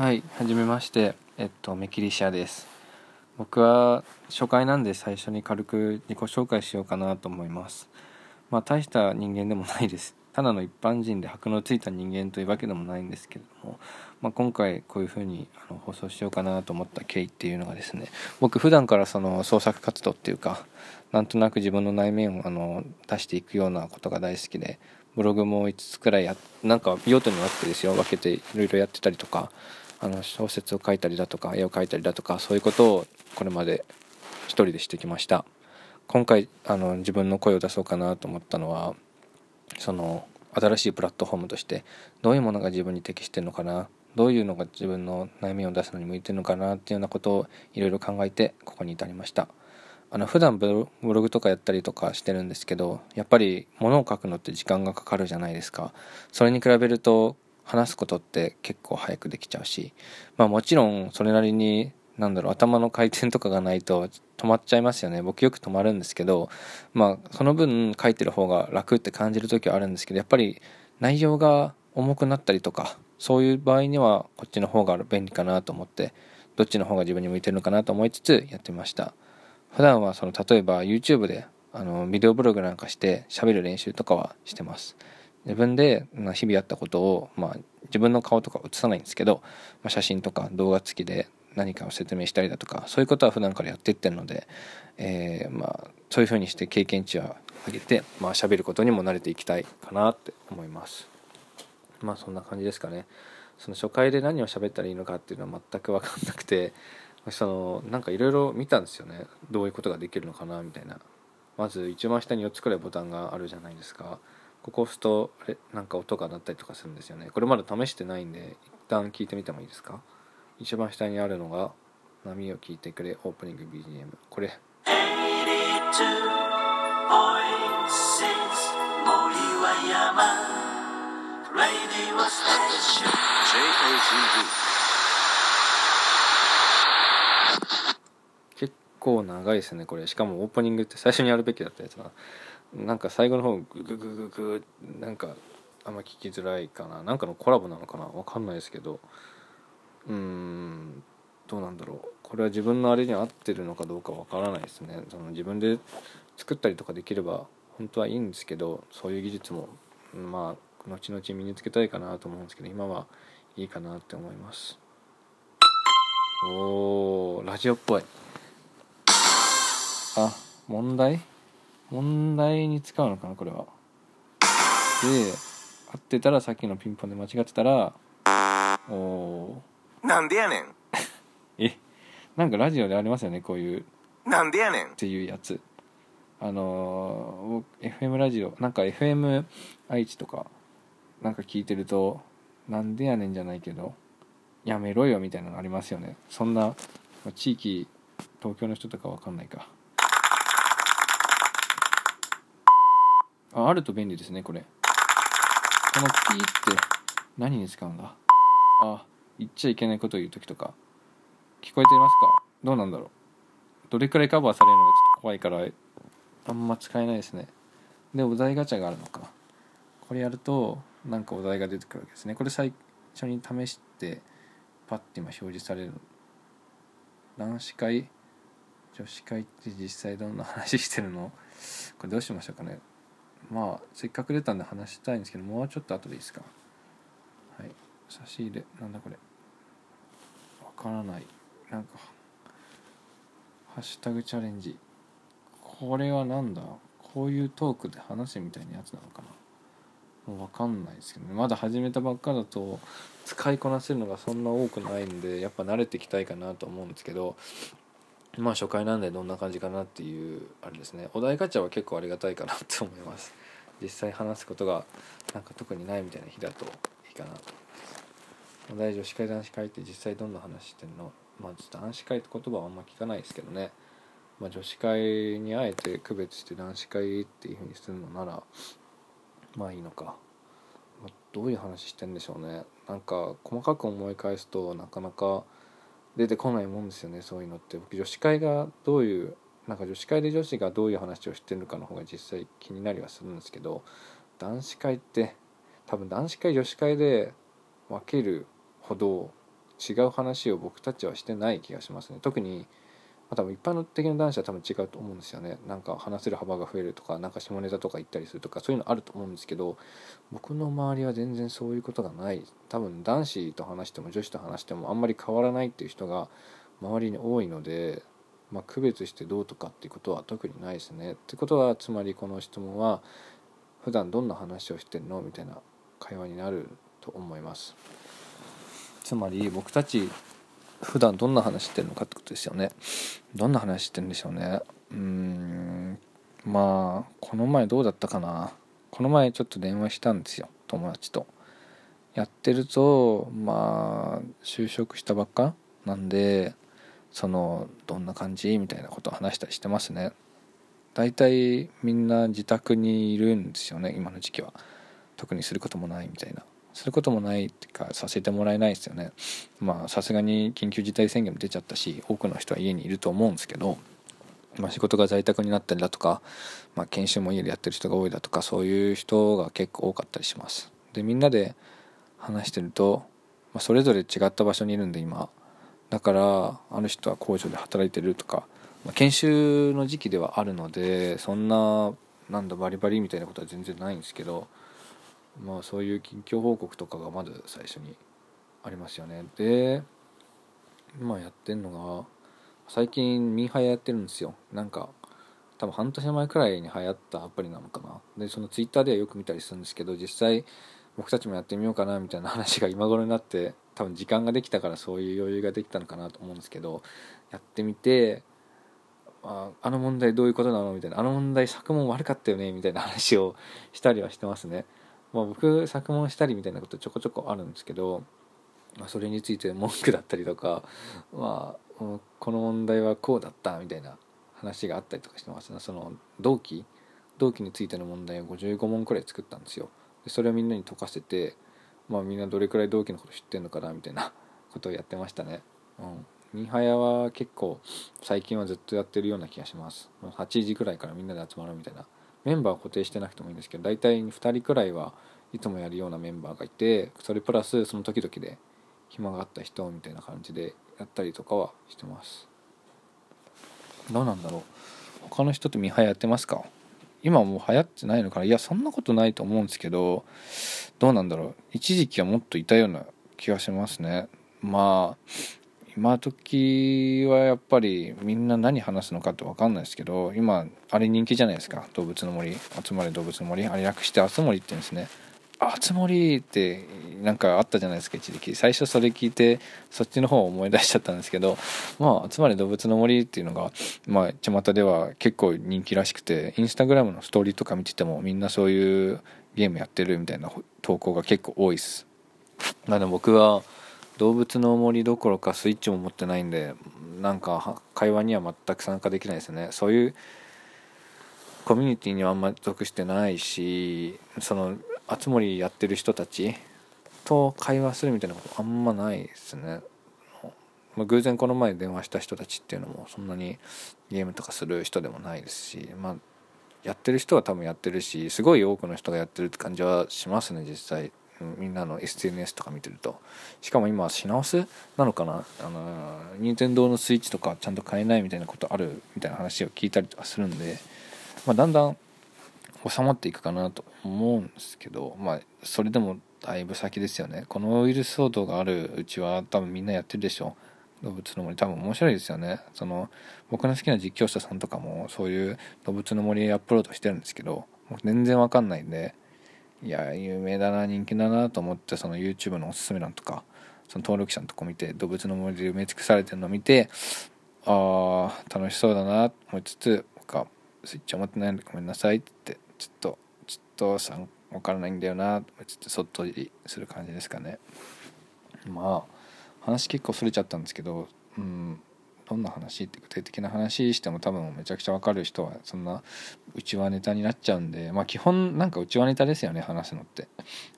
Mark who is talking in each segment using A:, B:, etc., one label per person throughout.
A: はい、はじめまして。えっと、メキリシアです。僕は初回なんで最初に軽く自己紹介しようかなと思います。まあ、大した人間でもないです。ただの一般人で箔のついた人間というわけでもないんですけれども、まあ、今回こういうふうにあの放送しようかなと思った経緯っていうのがですね、僕普段からその創作活動っていうか、なんとなく自分の内面をあの出していくようなことが大好きで、ブログも5つくらいやなんか用途に分けてですよ分けていろいろやってたりとかあの小説を書いたりだとか絵を描いたりだとかそういうことをこれまで一人でしてきました。今回あの自分の声を出そうかなと思ったのはその新しいプラットフォームとしてどういうものが自分に適してるのかなどういうのが自分の内面を出すのに向いてるのかなっていうようなことをいろいろ考えてここに至りました。あの普段ブログとかやったりとかしてるんですけどやっぱり物を書くのって時間がかかるじゃないですか。それに比べると話すことって結構早くできちゃうしまあもちろんそれなりになんだろう頭の回転とかがないと止まっちゃいますよね。僕よく止まるんですけどまあその分書いてる方が楽って感じる時はあるんですけどやっぱり内容が重くなったりとかそういう場合にはこっちの方が便利かなと思ってどっちの方が自分に向いてるのかなと思いつつやってました。普段はその例えば YouTube であのビデオブログなんかして喋る練習とかはしてます。自分でま日々やったことを、まあ、自分の顔とか写さないんですけど、まあ、写真とか動画付きで何かを説明したりだとかそういうことは普段からやっていってるので、えーまあ、そういうふうにして経験値は上げて、まあ喋ることにも慣れていきたいかなって思います。まあそんな感じですかね。その初回で何を喋ったらいいのかっていうのは全く分かんなくてそのなんかいろいろ見たんですよね。どういうことができるのかなみたいな。まず一番下に4つくらいボタンがあるじゃないですか。ここ押すとあれなんか音が鳴ったりとかするんですよね。これまだ試してないんで一旦聞いてみてもいいですか？一番下にあるのが「波を聞いてくれオープニング BGM」これ。結構長いですねこれ。しかもオープニングって最初にやるべきだったやつな。なんか最後の方グググググなんかあんま聞きづらいかななんかのコラボなのかなわかんないですけどうんどうなんだろうこれは自分のあれに合ってるのかどうかわからないですねその自分で作ったりとかできれば本当はいいんですけどそういう技術もまあ後々身につけたいかなと思うんですけど今はいいかなって思いますおーラジオっぽいあ問題問題に使うのかなこれは。で合ってたらさっきのピンポンで間違ってたらおお
B: なんでやねん。
A: ー え？なんかラジオでありますよねこういう。
B: なんでやねん。
A: っていうやつ。あのー、僕 FM ラジオなんか FM 愛知とかなんか聞いてるとなんでやねんじゃないけどやめろよみたいなのありますよね。そんなまあ地域東京の人とかわかんないかああると便利ですねこれ。このピーって何に使うんだ？あ言っちゃいけないことを言う時とか。聞こえていますか？どうなんだろう？どれくらいカバーされるのがちょっと怖いからあんま使えないですね。でお題ガチャがあるのか。これやるとなんかお題が出てくるわけですね。これ最初に試してパッて今表示される。男子会？女子会って実際どんな話してるの？これどうしましょうかね。まあせっかく出たんで話したいんですけどもうちょっと後でいいですか？はい。差し入れなんだこれ。わからない。なんかハッシュタグチャレンジ。これはなんだ？こういうトークで話せみたいなやつなのかな？もう分かんないですけどね。まだ始めたばっかだと使いこなせるのがそんな多くないんでやっぱ慣れてきたいかなと思うんですけどまあ初回なんでどんな感じかなっていうあれですね。お題ガチャは結構ありがたいかなと思います。実際話すことがなんか特にないみたいな日だといいかな。とお題女子会男子会って実際どんな話してんの？まあちょっと男子会って言葉はあんま聞かないですけどね。まあ女子会にあえて区別して男子会っていう風にするのならまあいいのか、まあ、どういう話してんでしょうね。なんか細かく思い返すとなかなか出てこないもんですよねそういうのって。僕女子会がどういうなんか女子会で女子がどういう話をしてるのかの方が実際気になりはするんですけど男子会って多分男子会女子会で分けるほど違う話を僕たちはしてない気がしますね。特に、あ、多分一般の的な男子は多分違うと思うんですよねなんか話せる幅が増えるとかなんか下ネタとか言ったりするとかそういうのあると思うんですけど僕の周りは全然そういうことがない多分男子と話しても女子と話してもあんまり変わらないっていう人が周りに多いので、まあ、区別してどうとかっていうことは特にないですね。ってことはつまりこの質問は普段どんな話をしてんの？みたいな会話になると思います。つまり僕たち普段どんな話してるのかってことですよね。どんな話してるんでしょうね。うーんまあこの前どうだったかな。この前ちょっと電話したんですよ友達と。やってるとまあ就職したばっかなんでそのどんな感じみたいなことを話したりしてますね大体みんな自宅にいるんですよね今の時期は特にすることもないみたいなすることもないっていうかさせてもらえないですよね。まあさすがに緊急事態宣言も出ちゃったし多くの人は家にいると思うんですけど、まあ、仕事が在宅になったりだとか、まあ、研修も家でやってる人が多いだとかそういう人が結構多かったりします。でみんなで話してると、まあ、それぞれ違った場所にいるんで今。だからある人は工場で働いてるとか、まあ、研修の時期ではあるのでそんななんだバリバリみたいなことは全然ないんですけどまあそういう近況報告とかがまず最初にありますよね。で今やってんのが最近ミーハイやってるんですよ。なんか多分半年前くらいに流行ったアプリなのかな。でそのツイッターではよく見たりするんですけど実際僕たちもやってみようかなみたいな話が今頃になって多分時間ができたからそういう余裕ができたのかなと思うんですけどやってみてああの問題どういうことなの？みたいな。あの問題作問悪かったよね？みたいな話をしたりはしてますね、まあ、僕作問したりみたいなことちょこちょこあるんですけど、まあ、それについて文句だったりとか、まあ、この問題はこうだったみたいな話があったりとかしてます。ねその同期同期についての問題を55問くらい作ったんですよ。でそれをみんなに解かせてまあみんなどれくらい同期のこと知ってんのかなみたいなことをやってましたね。うん。ミハヤは結構最近はずっとやってるような気がします。8時くらいからみんなで集まるみたいなメンバー固定してなくてもいいんですけど大体2人くらいはいつもやるようなメンバーがいてそれプラスその時々で暇があった人みたいな感じでやったりとかはしてます。どうなんだろう。他の人ってミハやってますか？今もう流行ってないのかな？いやそんなことないと思うんですけどどうなんだろう。一時期はもっといたような気がしますね。まあ今時はやっぱりみんな何話すのかって分かんないですけど今あれ人気じゃないですか。動物の森。集まれ動物の森。あれ略して「あつ森」って言うんですね。あつ森ってなんかあったじゃないですか一時期。最初それ聞いてそっちの方を思い出しちゃったんですけどまあつまり動物の森っていうのがまあ巷では結構人気らしくてインスタグラムのストーリーとか見ててもみんなそういうゲームやってるみたいな投稿が結構多いです。なので僕は動物の森どころかスイッチも持ってないんでなんか会話には全く参加できないですね。そういうコミュニティにはあんまり属してないしそのあつ森やってる人たちと会話するみたいなことあんまないですね、まあ、偶然この前電話した人たちっていうのもそんなにゲームとかする人でもないですしまあやってる人は多分やってるしすごい多くの人がやってるって感じはしますね実際。みんなの SNS とか見てるとしかも今品薄なのかな？あの任天堂のスイッチとかちゃんと買えないみたいなことあるみたいな話を聞いたりとかするんで、まあ、だんだん収まっていくかなと思うんですけどまあそれでもだいぶ先ですよね。このウイルス騒動があるうちは多分みんなやってるでしょ動物の森。多分面白いですよね。その僕の好きな実況者さんとかもそういう動物の森アップロードしてるんですけど全然わかんないんでいや有名だな人気だなと思ってその YouTube のおすすめ欄とかその登録者のとこ見て動物の森で埋め尽くされてるのを見てああ楽しそうだなと思いつつ僕はスイッチを持ってないのでごめんなさいって言ってちょっとちょっとさん分からないんだよなと思ってそっとりする感じですかね。まあ話結構それちゃったんですけどうん。どんな話って具体的な話しても多分めちゃくちゃ分かる人はそんなうちはネタになっちゃうんでまあ基本なんかうちはネタですよね話すのって。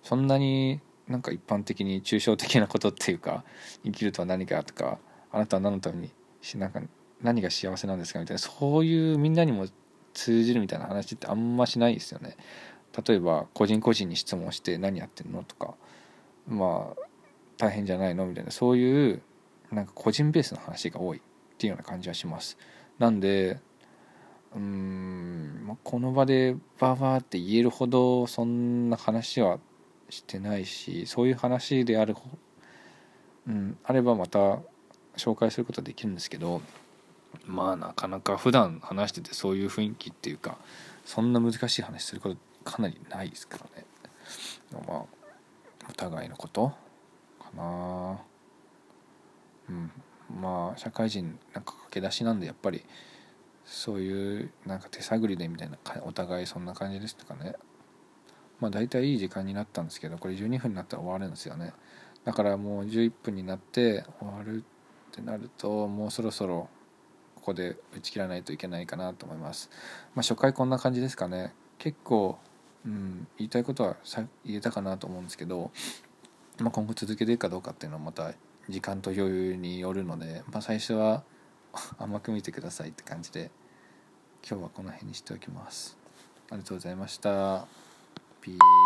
A: そんなになんか一般的に抽象的なことっていうか生きるとは何かとかあなたは何のためにしなんか何が幸せなんですかみたいなそういうみんなにも通じるみたいな話ってあんましないですよね。例えば個人個人に質問して何やってんのとかまあ大変じゃないのみたいなそういうなんか個人ベースの話が多い。っていうような感じはします。なんでうーんこの場でバーバーって言えるほどそんな話はしてないしそういう話であるうん、あればまた紹介することはできるんですけどまあなかなか普段話しててそういう雰囲気っていうかそんな難しい話することかなりないですからね。まあお互いのことかな。まあ社会人なんか駆け出しなんでやっぱりそういうなんか手探りでみたいなお互いそんな感じですとかね。まあ大体いい時間になったんですけどこれ12分になったら終わるんですよね。だからもう11分になって終わるってなるともうそろそろここで打ち切らないといけないかなと思います。まあ初回こんな感じですかね。結構、うん、言いたいことは言えたかなと思うんですけど、まあ、今後続けていくかどうかっていうのはまた時間と余裕によるので、まあ、最初は 甘く見てくださいって感じで今日はこの辺にしておきます。ありがとうございました。ピー